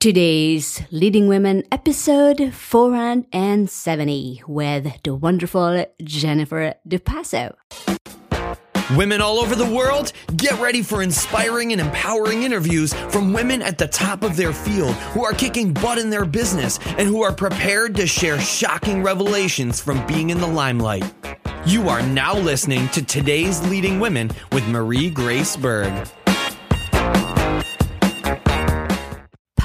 Today's Leading Women episode 470 with the wonderful Jennifer DePasso. Women all over the world, get ready for inspiring and empowering interviews from women at the top of their field who are kicking butt in their business and who are prepared to share shocking revelations from being in the limelight. You are now listening to today's Leading Women with Marie Grace Berg.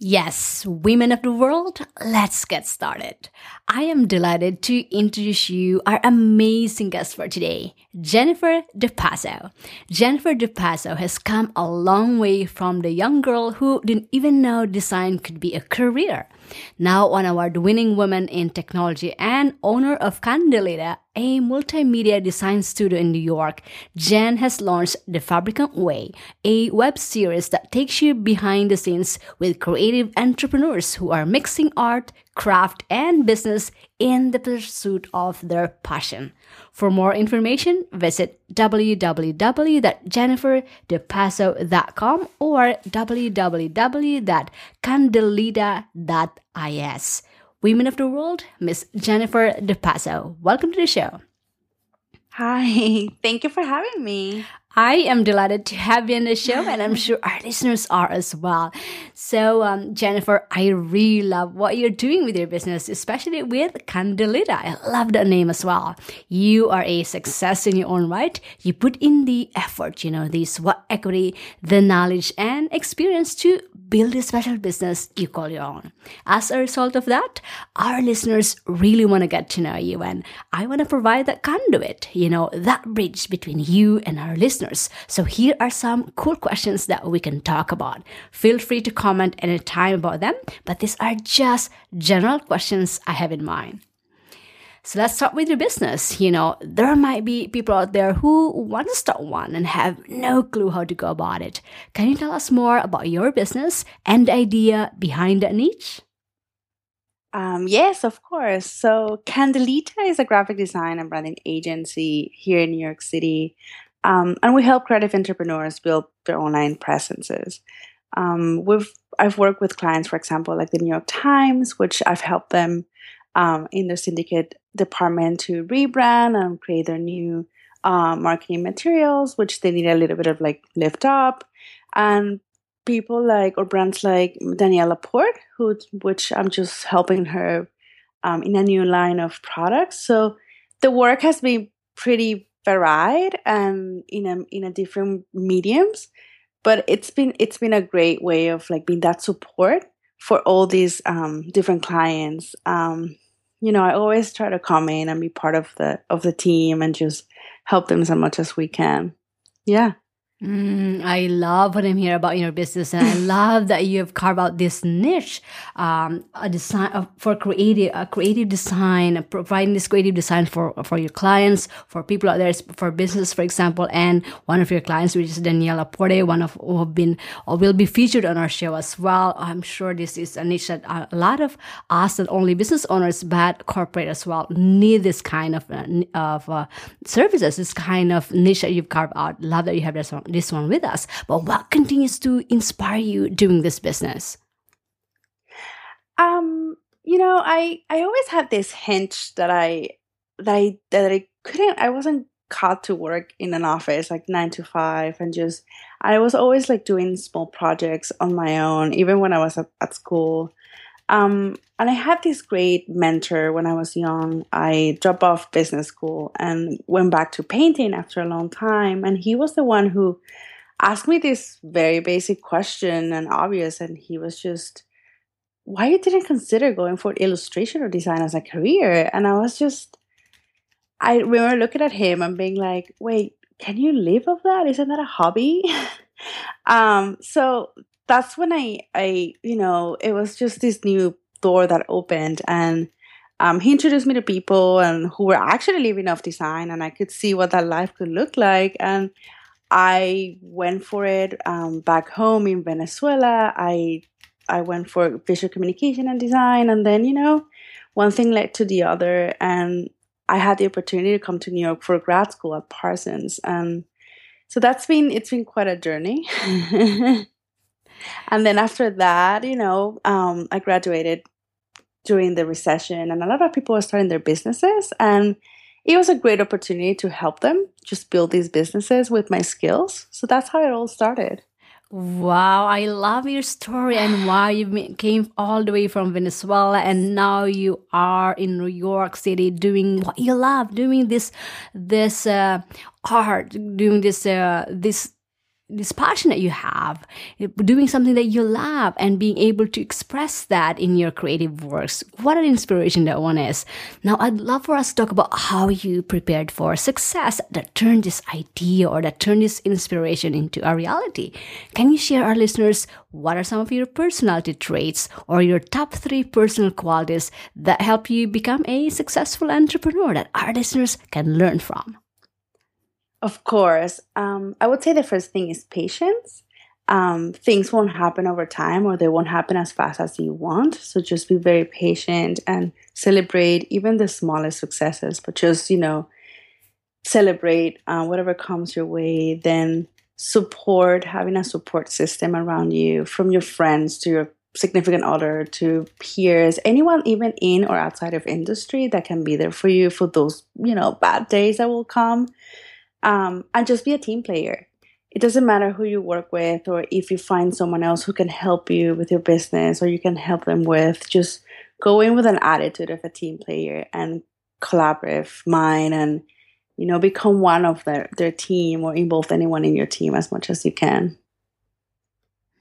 Yes, women of the world, let's get started. I am delighted to introduce you our amazing guest for today, Jennifer DePasso. Jennifer DePasso has come a long way from the young girl who didn't even know design could be a career. Now an award-winning woman in technology and owner of Candelita, a multimedia design studio in New York, Jen has launched The Fabricant Way, a web series that takes you behind the scenes with creative entrepreneurs who are mixing art, craft, and business in the pursuit of their passion. For more information, visit www.jenniferdepasso.com or www.candelita.is. Women of the World, Miss Jennifer DePasso. Welcome to the show. Hi, thank you for having me. I am delighted to have you on the show, and I'm sure our listeners are as well. So, um, Jennifer, I really love what you're doing with your business, especially with Candelita. I love that name as well. You are a success in your own right. You put in the effort, you know, the sweat equity, the knowledge and experience to build a special business you call your own. As a result of that, our listeners really want to get to know you, and I want to provide that conduit, you know, that bridge between you and our listeners listeners. So here are some cool questions that we can talk about. Feel free to comment anytime about them, but these are just general questions I have in mind. So let's start with your business. You know, there might be people out there who want to start one and have no clue how to go about it. Can you tell us more about your business and the idea behind that niche? Um, yes, of course. So, Candelita is a graphic design and branding agency here in New York City. Um, and we help creative entrepreneurs build their online presences. Um, we've I've worked with clients, for example, like the New York Times, which I've helped them um, in the syndicate department to rebrand and create their new uh, marketing materials, which they need a little bit of like lift up. And people like or brands like Danielle LaPorte, who which I'm just helping her um, in a new line of products. So the work has been pretty varied and in a in a different mediums but it's been it's been a great way of like being that support for all these um, different clients um, you know i always try to come in and be part of the of the team and just help them as much as we can. Yeah Mm, I love what I'm hearing about your business, and I love that you have carved out this niche, um, a design uh, for creative, a creative design, providing this creative design for for your clients, for people out there, for business, for example. And one of your clients, which is Danielle LaPorte, one of who have been or will be featured on our show as well. I'm sure this is a niche that a lot of us, not only business owners but corporate as well, need this kind of uh, of uh, services, this kind of niche that you've carved out. Love that you have this one this one with us. But what continues to inspire you doing this business? Um, you know, I I always had this hinge that I that I that I couldn't I wasn't called to work in an office like nine to five and just I was always like doing small projects on my own, even when I was at, at school. Um, and I had this great mentor when I was young. I dropped off business school and went back to painting after a long time. And he was the one who asked me this very basic question and obvious. And he was just, why you didn't consider going for illustration or design as a career? And I was just, I remember looking at him and being like, wait, can you live off that? Isn't that a hobby? um, so that's when I, I, you know, it was just this new door that opened and um, he introduced me to people and who were actually living off design, and I could see what that life could look like. And I went for it um, back home in Venezuela. I I went for visual communication and design, and then you know, one thing led to the other, and I had the opportunity to come to New York for grad school at Parsons, and so that's been it's been quite a journey. and then after that, you know, um, I graduated during the recession, and a lot of people were starting their businesses, and it was a great opportunity to help them just build these businesses with my skills. So that's how it all started. Wow, I love your story and why you came all the way from Venezuela and now you are in New York City doing what you love, doing this this uh, art, doing this uh, this this passion that you have, doing something that you love and being able to express that in your creative works. What an inspiration that one is. Now, I'd love for us to talk about how you prepared for success that turned this idea or that turned this inspiration into a reality. Can you share our listeners what are some of your personality traits or your top three personal qualities that help you become a successful entrepreneur that our listeners can learn from? Of course. Um, I would say the first thing is patience. Um, things won't happen over time or they won't happen as fast as you want. So just be very patient and celebrate even the smallest successes, but just, you know, celebrate uh, whatever comes your way. Then support, having a support system around you from your friends to your significant other to peers, anyone even in or outside of industry that can be there for you for those, you know, bad days that will come um, and just be a team player. It doesn't matter who you work with or if you find someone else who can help you with your business or you can help them with, just go in with an attitude of a team player and collaborative mind and you know become one of their, their team or involve anyone in your team as much as you can.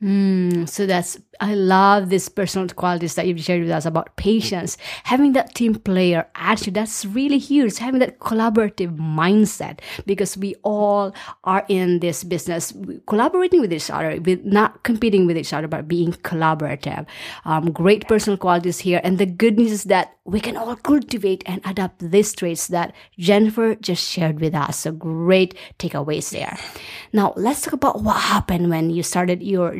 Mm, so that's I love these personal qualities that you've shared with us about patience, having that team player attitude. That's really huge. Having that collaborative mindset because we all are in this business, collaborating with each other, with not competing with each other, but being collaborative. Um, great personal qualities here, and the good news is that we can all cultivate and adapt these traits that Jennifer just shared with us. So great takeaways there. Now let's talk about what happened when you started your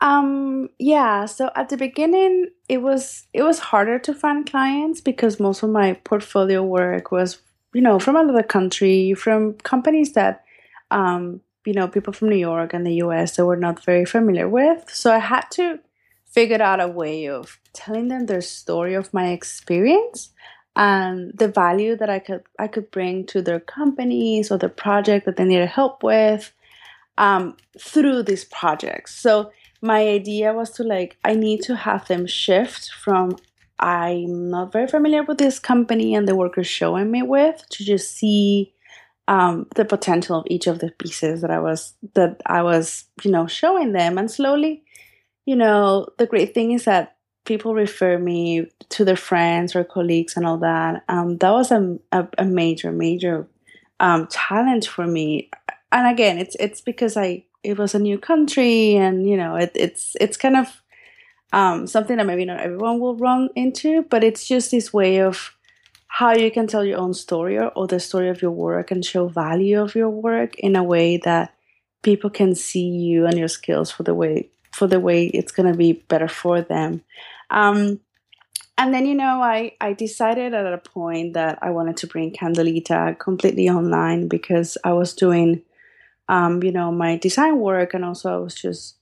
Um, yeah, so at the beginning it was it was harder to find clients because most of my portfolio work was, you know, from another country, from companies that um, you know, people from New York and the US that were not very familiar with. So I had to figure out a way of telling them their story of my experience and the value that I could I could bring to their companies or the project that they needed help with um, through these projects. So my idea was to like I need to have them shift from I'm not very familiar with this company and the workers showing me with to just see um, the potential of each of the pieces that I was that I was you know showing them. And slowly you know the great thing is that people refer me to their friends or colleagues and all that. Um, that was a, a, a major major um, challenge for me. And again it's it's because I it was a new country and you know it, it's it's kind of um, something that maybe not everyone will run into but it's just this way of how you can tell your own story or, or the story of your work and show value of your work in a way that people can see you and your skills for the way for the way it's going to be better for them. Um, and then you know I, I decided at a point that i wanted to bring candelita completely online because i was doing um, you know, my design work, and also I was just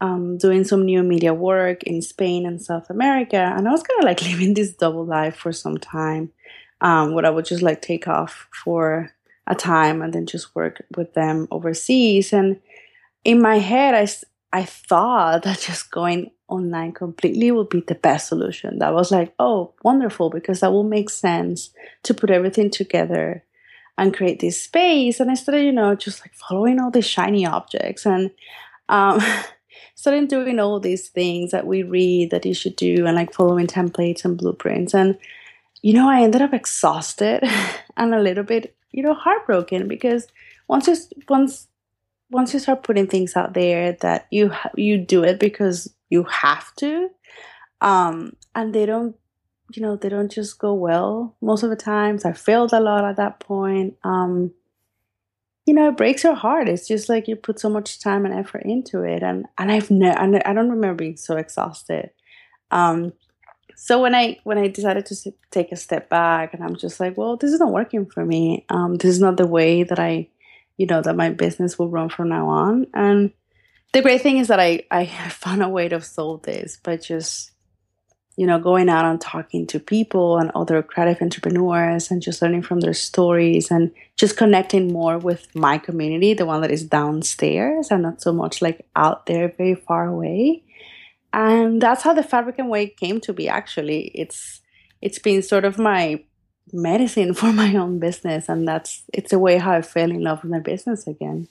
um, doing some new media work in Spain and South America, and I was kind of like living this double life for some time, um, where I would just like take off for a time and then just work with them overseas. And in my head, I I thought that just going online completely would be the best solution. That was like, oh, wonderful, because that will make sense to put everything together and create this space. And I started, you know, just like following all these shiny objects and um, started doing all these things that we read that you should do and like following templates and blueprints. And, you know, I ended up exhausted and a little bit, you know, heartbroken because once you, once, once you start putting things out there that you you do it because you have to um and they don't you know they don't just go well. Most of the times i failed a lot at that point. Um you know it breaks your heart. It's just like you put so much time and effort into it. And and i've never i don't remember being so exhausted. Um so when i when i decided to take a step back and i'm just like well this is not working for me. Um this is not the way that i you know that my business will run from now on. And the great thing is that i i found a way to solve this by just you know, going out and talking to people and other creative entrepreneurs and just learning from their stories and just connecting more with my community, the one that is downstairs and not so much like out there very far away. And that's how the Fabricant Way came to be actually. It's it's been sort of my medicine for my own business and that's it's a way how I fell in love with my business again.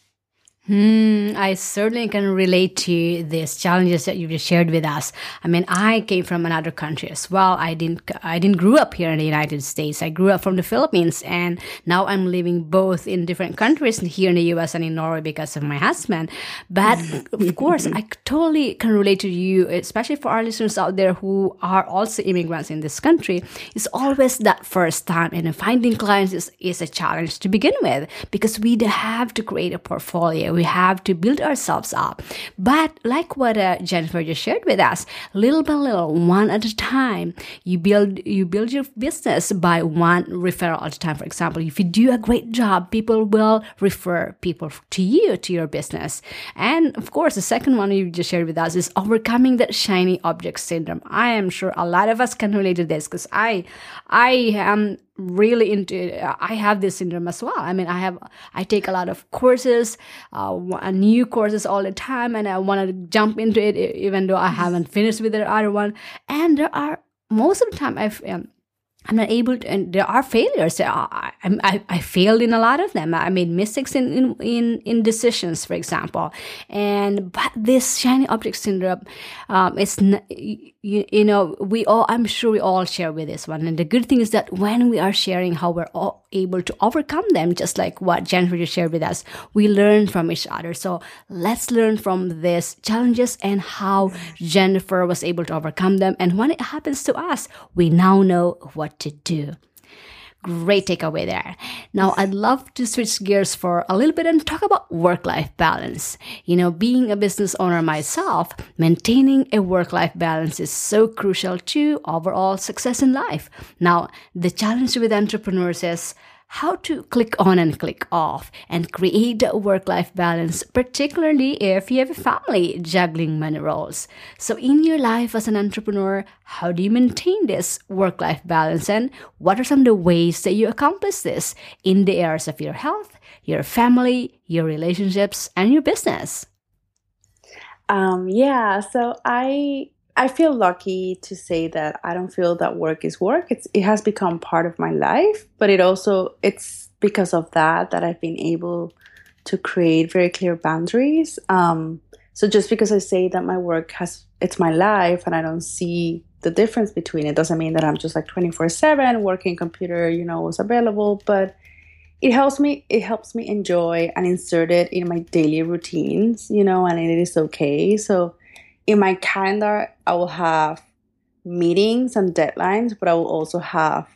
Hmm, I certainly can relate to these challenges that you just shared with us. I mean, I came from another country as well. I didn't, I didn't grow up here in the United States. I grew up from the Philippines, and now I'm living both in different countries here in the U.S. and in Norway because of my husband. But of course, I totally can relate to you, especially for our listeners out there who are also immigrants in this country. It's always that first time, and finding clients is, is a challenge to begin with because we have to create a portfolio we have to build ourselves up. But like what uh, Jennifer just shared with us, little by little, one at a time, you build you build your business by one referral at a time. For example, if you do a great job, people will refer people to you to your business. And of course, the second one you just shared with us is overcoming that shiny object syndrome. I am sure a lot of us can relate to this because I I am really into i have this syndrome as well. I mean i have i take a lot of courses uh, new courses all the time and i want to jump into it even though i haven't finished with the other one. And there are most of the time i've um, I'm not able to, and there are failures. I, I, I failed in a lot of them. I made mistakes in, in, in, decisions, for example. And, but this shiny object syndrome, um, it's, you, you know, we all, I'm sure we all share with this one. And the good thing is that when we are sharing how we're all able to overcome them, just like what Jennifer just shared with us, we learn from each other. So let's learn from these challenges and how Jennifer was able to overcome them. And when it happens to us, we now know what to do. Great takeaway there. Now, I'd love to switch gears for a little bit and talk about work life balance. You know, being a business owner myself, maintaining a work life balance is so crucial to overall success in life. Now, the challenge with entrepreneurs is how to click on and click off and create a work life balance, particularly if you have a family juggling many roles. So, in your life as an entrepreneur, how do you maintain this work life balance and what are some of the ways that you accomplish this in the areas of your health, your family, your relationships, and your business? Um, yeah, so I I feel lucky to say that I don't feel that work is work. It's it has become part of my life, but it also it's because of that that I've been able to create very clear boundaries. Um, so just because I say that my work has it's my life and I don't see the difference between it doesn't mean that I'm just like 24/7 working computer, you know, is available, but it helps me it helps me enjoy and insert it in my daily routines, you know, and it is okay. So in my calendar, I will have meetings and deadlines, but I will also have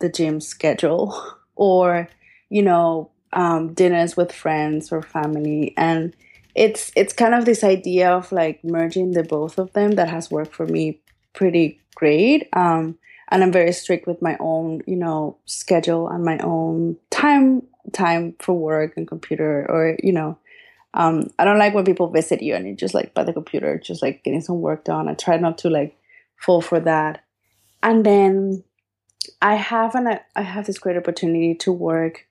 the gym schedule or, you know, um, dinners with friends or family. And it's it's kind of this idea of like merging the both of them that has worked for me pretty great. Um, and I'm very strict with my own, you know, schedule and my own time time for work and computer or you know um, I don't like when people visit you and you're just like by the computer, just like getting some work done. I try not to like fall for that. And then I have an I have this great opportunity to work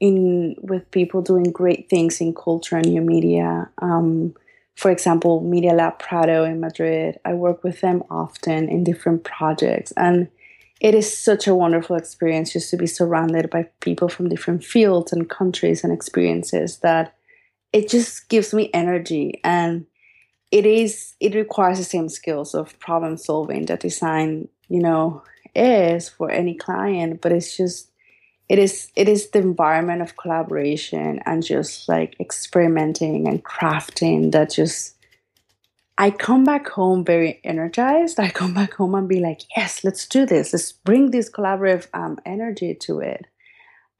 in with people doing great things in culture and new media. Um, for example, Media Lab Prado in Madrid. I work with them often in different projects, and it is such a wonderful experience just to be surrounded by people from different fields and countries and experiences that it just gives me energy and it is it requires the same skills of problem solving that design you know is for any client but it's just it is it is the environment of collaboration and just like experimenting and crafting that just I come back home very energized. I come back home and be like, yes, let's do this. Let's bring this collaborative um, energy to it.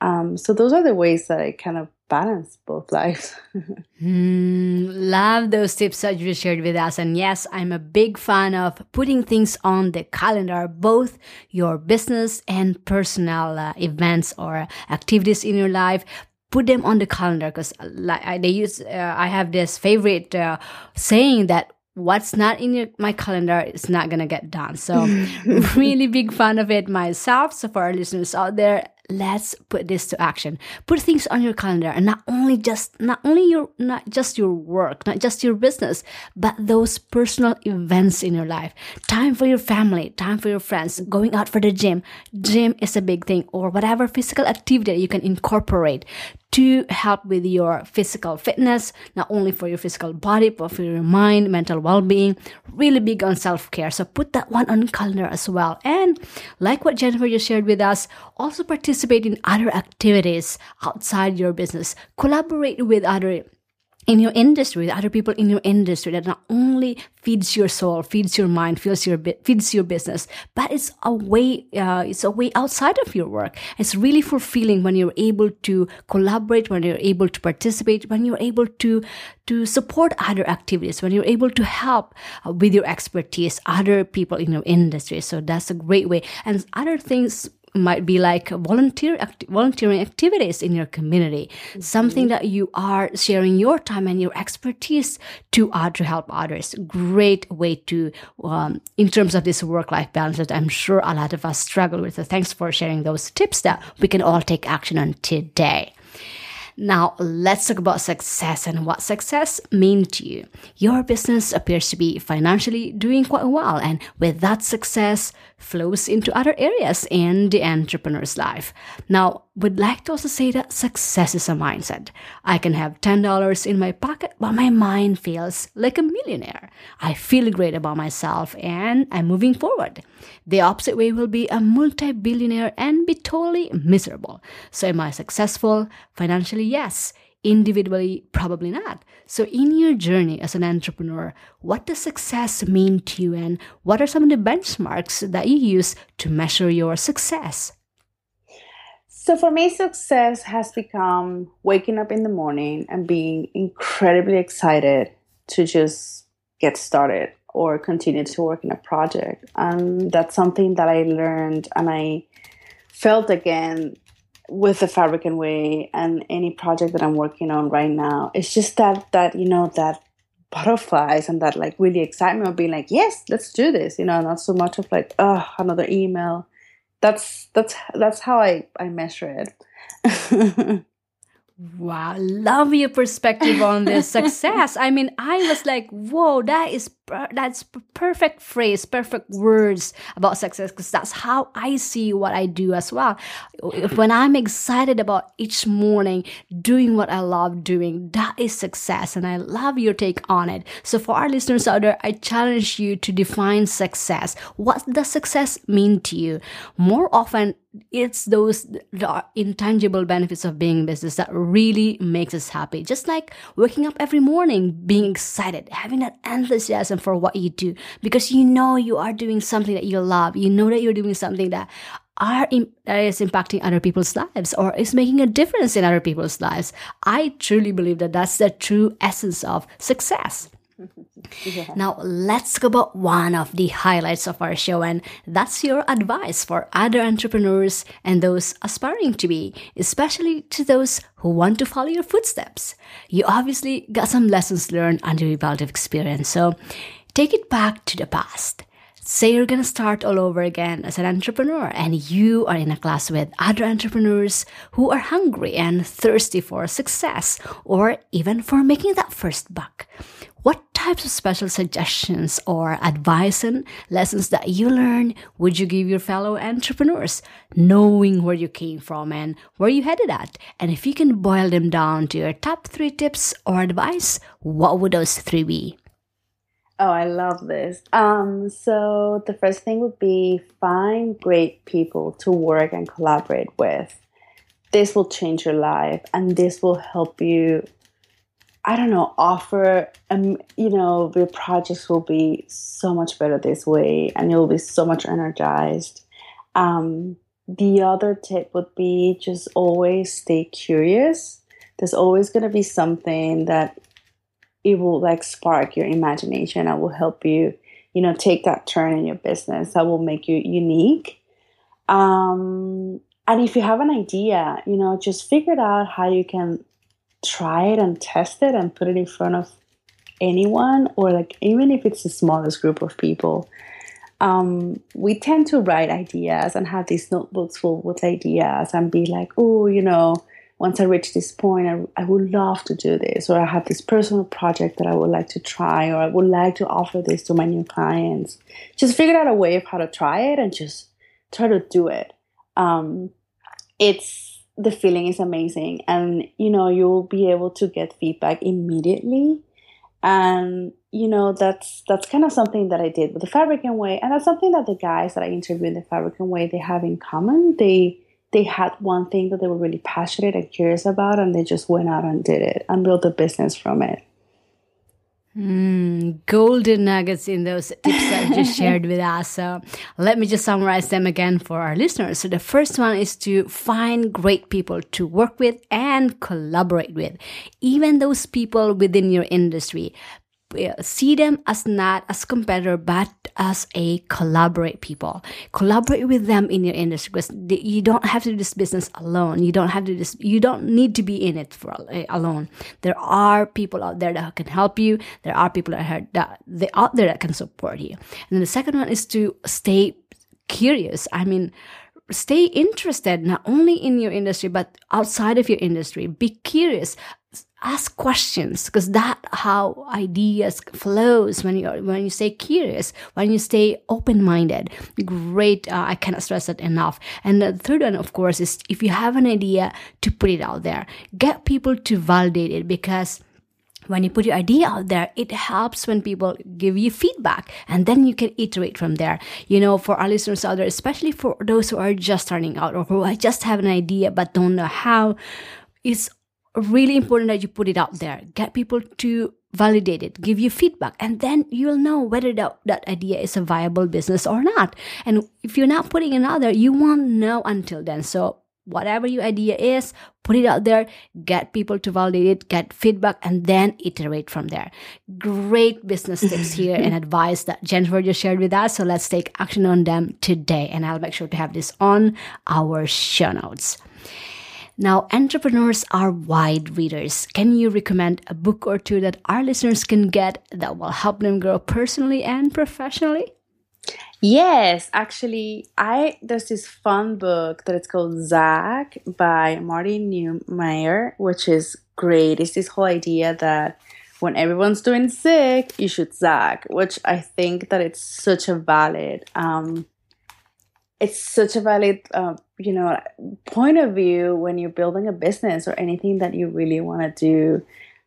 Um, so those are the ways that I kind of balance both lives. mm, love those tips that you shared with us. And yes, I'm a big fan of putting things on the calendar, both your business and personal uh, events or activities in your life. Put them on the calendar because like, I, they use. Uh, I have this favorite uh, saying that what's not in your, my calendar is not gonna get done. So really big fan of it myself. So for our listeners out there, let's put this to action. Put things on your calendar and not only just not only your not just your work, not just your business, but those personal events in your life. Time for your family, time for your friends, going out for the gym. Gym is a big thing or whatever physical activity you can incorporate to help with your physical fitness, not only for your physical body, but for your mind, mental well-being. Really big on self-care. So put that one on calendar as well. And like what Jennifer just shared with us, also participate in other activities outside your business. Collaborate with other in your industry, other people in your industry that not only feeds your soul, feeds your mind, feeds your feeds your business, but it's a way, uh, it's a way outside of your work. It's really fulfilling when you're able to collaborate, when you're able to participate, when you're able to to support other activities, when you're able to help uh, with your expertise other people in your industry. So that's a great way. And other things might be like volunteer act- volunteering activities in your community. Mm-hmm. something that you are sharing your time and your expertise to uh, to help others. Great way to um, in terms of this work life balance that i'm sure a lot of us struggle with. So thanks for sharing those tips that we can all take action on today now, let's talk about success and what success means to you. Your business appears to be financially doing quite well, and with that success flows into other areas in the entrepreneur's life. Now, would like to also say that success is a mindset. I can have $10 in my pocket, but my mind feels like a millionaire. I feel great about myself and I'm moving forward. The opposite way will be a multi billionaire and be totally miserable. So, am I successful? Financially, yes. Individually, probably not. So, in your journey as an entrepreneur, what does success mean to you, and what are some of the benchmarks that you use to measure your success? So for me, success has become waking up in the morning and being incredibly excited to just get started or continue to work in a project. And that's something that I learned and I felt again with the Fabricant Way and any project that I'm working on right now. It's just that that, you know, that butterflies and that like really excitement of being like, yes, let's do this, you know, not so much of like, oh, another email that's that's that's how I I measure it. Wow, love your perspective on this success. I mean, I was like, whoa, that is that's perfect phrase, perfect words about success because that's how I see what I do as well. When I'm excited about each morning doing what I love doing, that is success, and I love your take on it. So, for our listeners out there, I challenge you to define success. What does success mean to you? More often, it's those intangible benefits of being in business that really makes us happy. Just like waking up every morning, being excited, having that enthusiasm for what you do, because you know you are doing something that you love. You know that you're doing something that are in, that is impacting other people's lives or is making a difference in other people's lives. I truly believe that that's the true essence of success. Now, let's talk about one of the highlights of our show, and that's your advice for other entrepreneurs and those aspiring to be, especially to those who want to follow your footsteps. You obviously got some lessons learned under your belt of experience, so take it back to the past. Say you're gonna start all over again as an entrepreneur and you are in a class with other entrepreneurs who are hungry and thirsty for success or even for making that first buck. What types of special suggestions or advice and lessons that you learn would you give your fellow entrepreneurs, knowing where you came from and where you headed at? And if you can boil them down to your top three tips or advice, what would those three be? Oh, I love this. Um, so the first thing would be find great people to work and collaborate with. This will change your life, and this will help you I don't know, offer, um, you know, your projects will be so much better this way and you'll be so much energized. Um, the other tip would be just always stay curious. There's always going to be something that it will like spark your imagination and will help you, you know, take that turn in your business that will make you unique. Um, and if you have an idea, you know, just figure out how you can try it and test it and put it in front of anyone or like even if it's the smallest group of people. Um, we tend to write ideas and have these notebooks full with ideas and be like oh you know once i reach this point I, I would love to do this or i have this personal project that i would like to try or i would like to offer this to my new clients. Just figure out a way of how to try it and just try to do it. Um, it's the feeling is amazing and you know you'll be able to get feedback immediately. And you know that's that's kind of something that i did with the fabricant way. And that's something that the guys that i interviewed in the fabricant way they have in common. They they had one thing that they were really passionate and curious about and they just went out and did it and built a business from it Mm, golden nuggets in those tips that you just shared with us. So let me just summarize them again for our listeners. So the first one is to find great people to work with and collaborate with, even those people within your industry see them as not as competitor but as a collaborate people. Collaborate with them in your industry because you don't have to do this business alone. You don't have to just you don't need to be in it for uh, alone. There are people out there that can help you. There are people that that they out there that can support you. And then the second one is to stay curious. I mean stay interested not only in your industry but outside of your industry. Be curious ask questions because that how ideas flows when you when you stay curious when you stay open-minded. Great uh, i cannot stress that enough. And the third one of course is if you have an idea to put it out there. Get people to validate it because when you put your idea out there, it helps when people give you feedback and then you can iterate from there. You know, for our listeners out there, especially for those who are just starting out or who just have an idea but don't know how, it's really important that you put it out there. Get people to validate it, give you feedback, and then you'll know whether that, that idea is a viable business or not. And if you're not putting it out there, you won't know until then. So whatever your idea is, put it out there, get people to validate it, get feedback, and then iterate from there. Great business tips here and advice that Jennifer just shared with us. So let's take action on them today. And I'll make sure to have this on our show notes. Now, entrepreneurs are wide readers. Can you recommend a book or two that our listeners can get that will help them grow personally and professionally? Yes, actually, I there's this fun book that it's called Zag by Martin Neumeier, which is great. It's this whole idea that when everyone's doing sick, you should zag, which I think that it's such a valid um, it's such a valid uh, you know point of view when you're building a business or anything that you really want to do.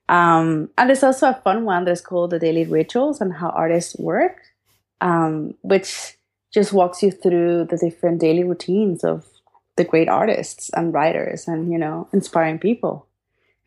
Um, and there's also a fun one that's called the daily rituals and how artists work um, which just walks you through the different daily routines of the great artists and writers and you know inspiring people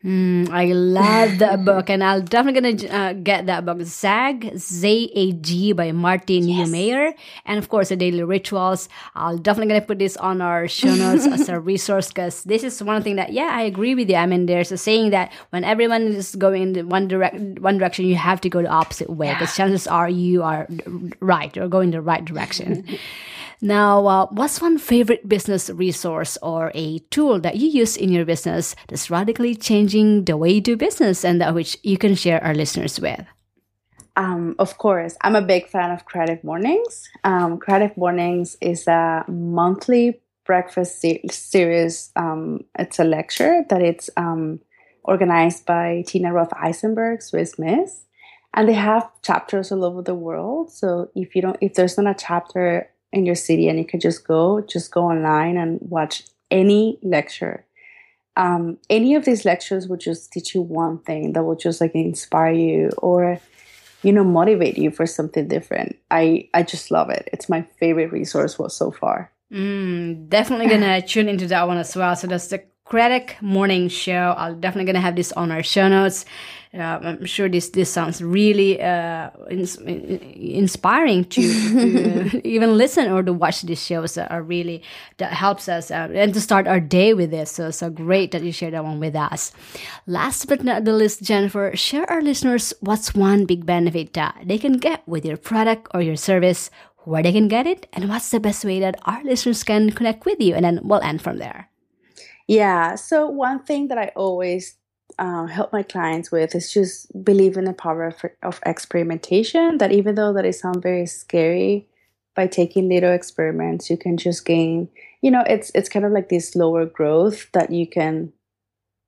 Mm, I love that book, and I'm definitely gonna uh, get that book. Zag Z A G by Martin yes. Neumeier, and of course the Daily Rituals. I'll definitely gonna put this on our show notes as a resource because this is one thing that yeah I agree with you. I mean, there's a saying that when everyone is going in one direct one direction, you have to go the opposite way because yeah. chances are you are right or going the right direction. Now, uh, what's one favorite business resource or a tool that you use in your business that's radically changing the way you do business and that which you can share our listeners with? Um, of course, I'm a big fan of Creative Mornings. Um, Creative Mornings is a monthly breakfast se- series. Um, it's a lecture that it's um, organized by Tina Roth Eisenberg, Swiss Miss and they have chapters all over the world. So if you don't, if there's not a chapter in your city and you can just go, just go online and watch any lecture. Um, any of these lectures will just teach you one thing that will just like inspire you or you know motivate you for something different. I i just love it. It's my favorite resource was so far. Mm, definitely gonna tune into that one as well. So that's the Creative Morning Show. I'll definitely gonna have this on our show notes. Uh, I'm sure this this sounds really uh, ins- inspiring to, to even listen or to watch these shows that are really that helps us uh, and to start our day with this. So so great that you share that one with us. Last but not the least, Jennifer, share our listeners what's one big benefit that they can get with your product or your service, where they can get it, and what's the best way that our listeners can connect with you, and then we'll end from there. Yeah. So one thing that I always uh, help my clients with is just believe in the power of, of experimentation. That even though that it sounds very scary, by taking little experiments, you can just gain. You know, it's it's kind of like this slower growth that you can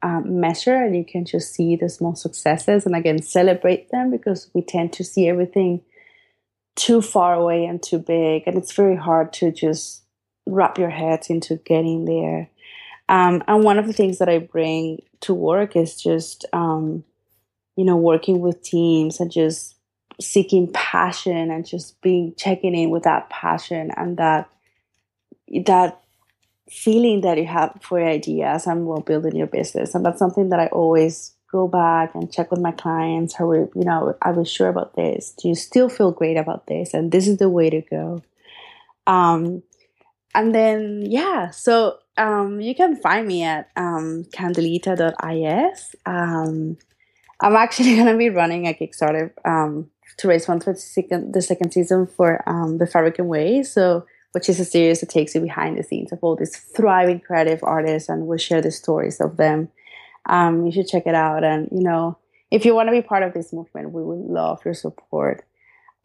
um, measure, and you can just see the small successes, and again celebrate them because we tend to see everything too far away and too big, and it's very hard to just wrap your heads into getting there. Um, and one of the things that I bring to work is just, um, you know, working with teams and just seeking passion and just being checking in with that passion and that that feeling that you have for ideas and while building your business. And that's something that I always go back and check with my clients. How we, you know, I was sure about this. Do you still feel great about this? And this is the way to go. Um, and then yeah, so um, you can find me at um, candelita.is. Um, I'm actually going to be running a Kickstarter um, to raise funds for the second, the second season for um, The Fabricant Way. So, which is a series that takes you behind the scenes of all these thriving creative artists and we'll share the stories of them. Um, you should check it out. And, you know, if you want to be part of this movement, we would love your support.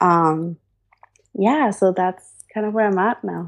Um, yeah, so that's kind of where I'm at now.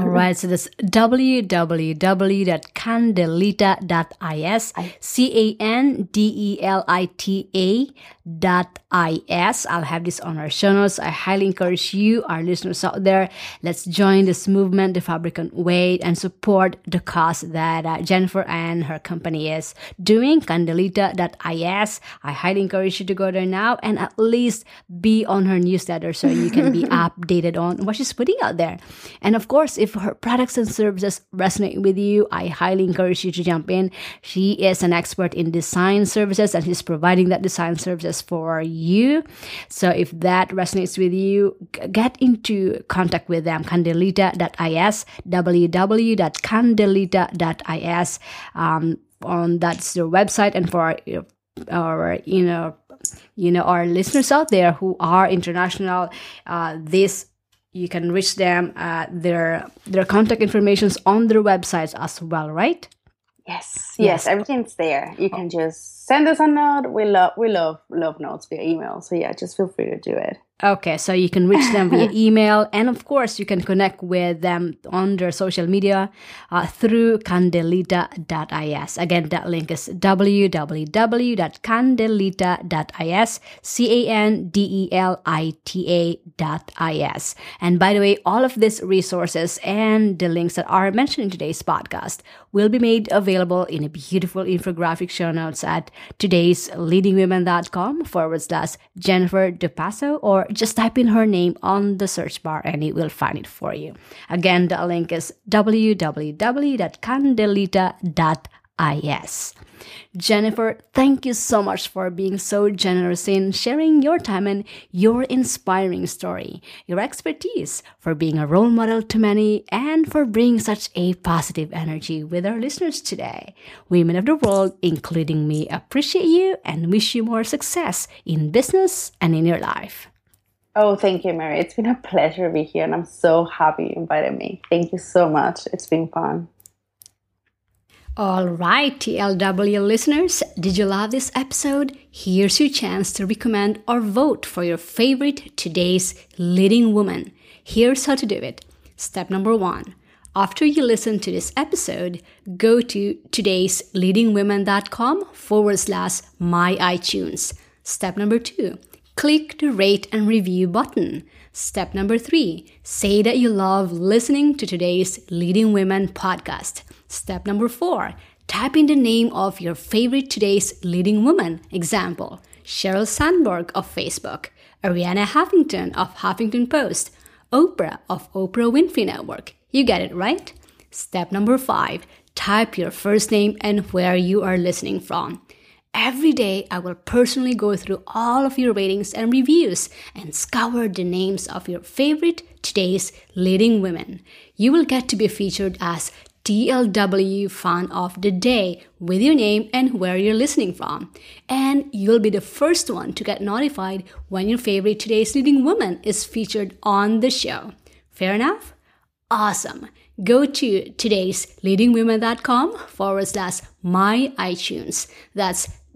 All right. So that's www.candelita.is, C A N D E L I T A dot is. I'll have this on our show notes. I highly encourage you, our listeners out there, let's join this movement, the Fabricant Way, and support the cause that uh, Jennifer and her company is doing, candelita.is. I highly encourage you to go there now and at least be on her newsletter so you can be updated on what she's putting out there. And of course, if her products and services resonate with you, I highly encourage you to jump in. She is an expert in design services and she's providing that design services for you. So if that resonates with you, get into contact with them, candelita.is, www.candelita.is. Um, on that's their website and for our, our you know you know our listeners out there who are international uh, this you can reach them uh, their their contact informations on their websites as well right? Yes yes, yes. everything's there. You can just send us a note. We love we love love notes via email. So yeah just feel free to do it Okay, so you can reach them via email, and of course, you can connect with them on their social media uh, through candelita.is. Again, that link is www.candelita.is, C A N D E L I T A.is. And by the way, all of these resources and the links that are mentioned in today's podcast will be made available in a beautiful infographic show notes at today's leadingwomen.com forward slash Jennifer DePasso or just type in her name on the search bar and it will find it for you. Again, the link is www.candelita.is. Jennifer, thank you so much for being so generous in sharing your time and your inspiring story, your expertise, for being a role model to many, and for bringing such a positive energy with our listeners today. Women of the world, including me, appreciate you and wish you more success in business and in your life. Oh, thank you, Mary. It's been a pleasure to be here, and I'm so happy you invited me. Thank you so much. It's been fun. All right, TLW listeners, did you love this episode? Here's your chance to recommend or vote for your favorite today's leading woman. Here's how to do it. Step number one. After you listen to this episode, go to today's leadingwomen.com forward slash my iTunes. Step number two click the rate and review button. Step number three, say that you love listening to today's Leading Women podcast. Step number four, type in the name of your favorite today's leading woman. Example, Sheryl Sandberg of Facebook, Arianna Huffington of Huffington Post, Oprah of Oprah Winfrey Network. You get it, right? Step number five, type your first name and where you are listening from. Every day, I will personally go through all of your ratings and reviews and scour the names of your favorite today's leading women. You will get to be featured as TLW Fan of the Day with your name and where you're listening from. And you'll be the first one to get notified when your favorite today's leading woman is featured on the show. Fair enough? Awesome. Go to today's leadingwomen.com forward slash my iTunes. That's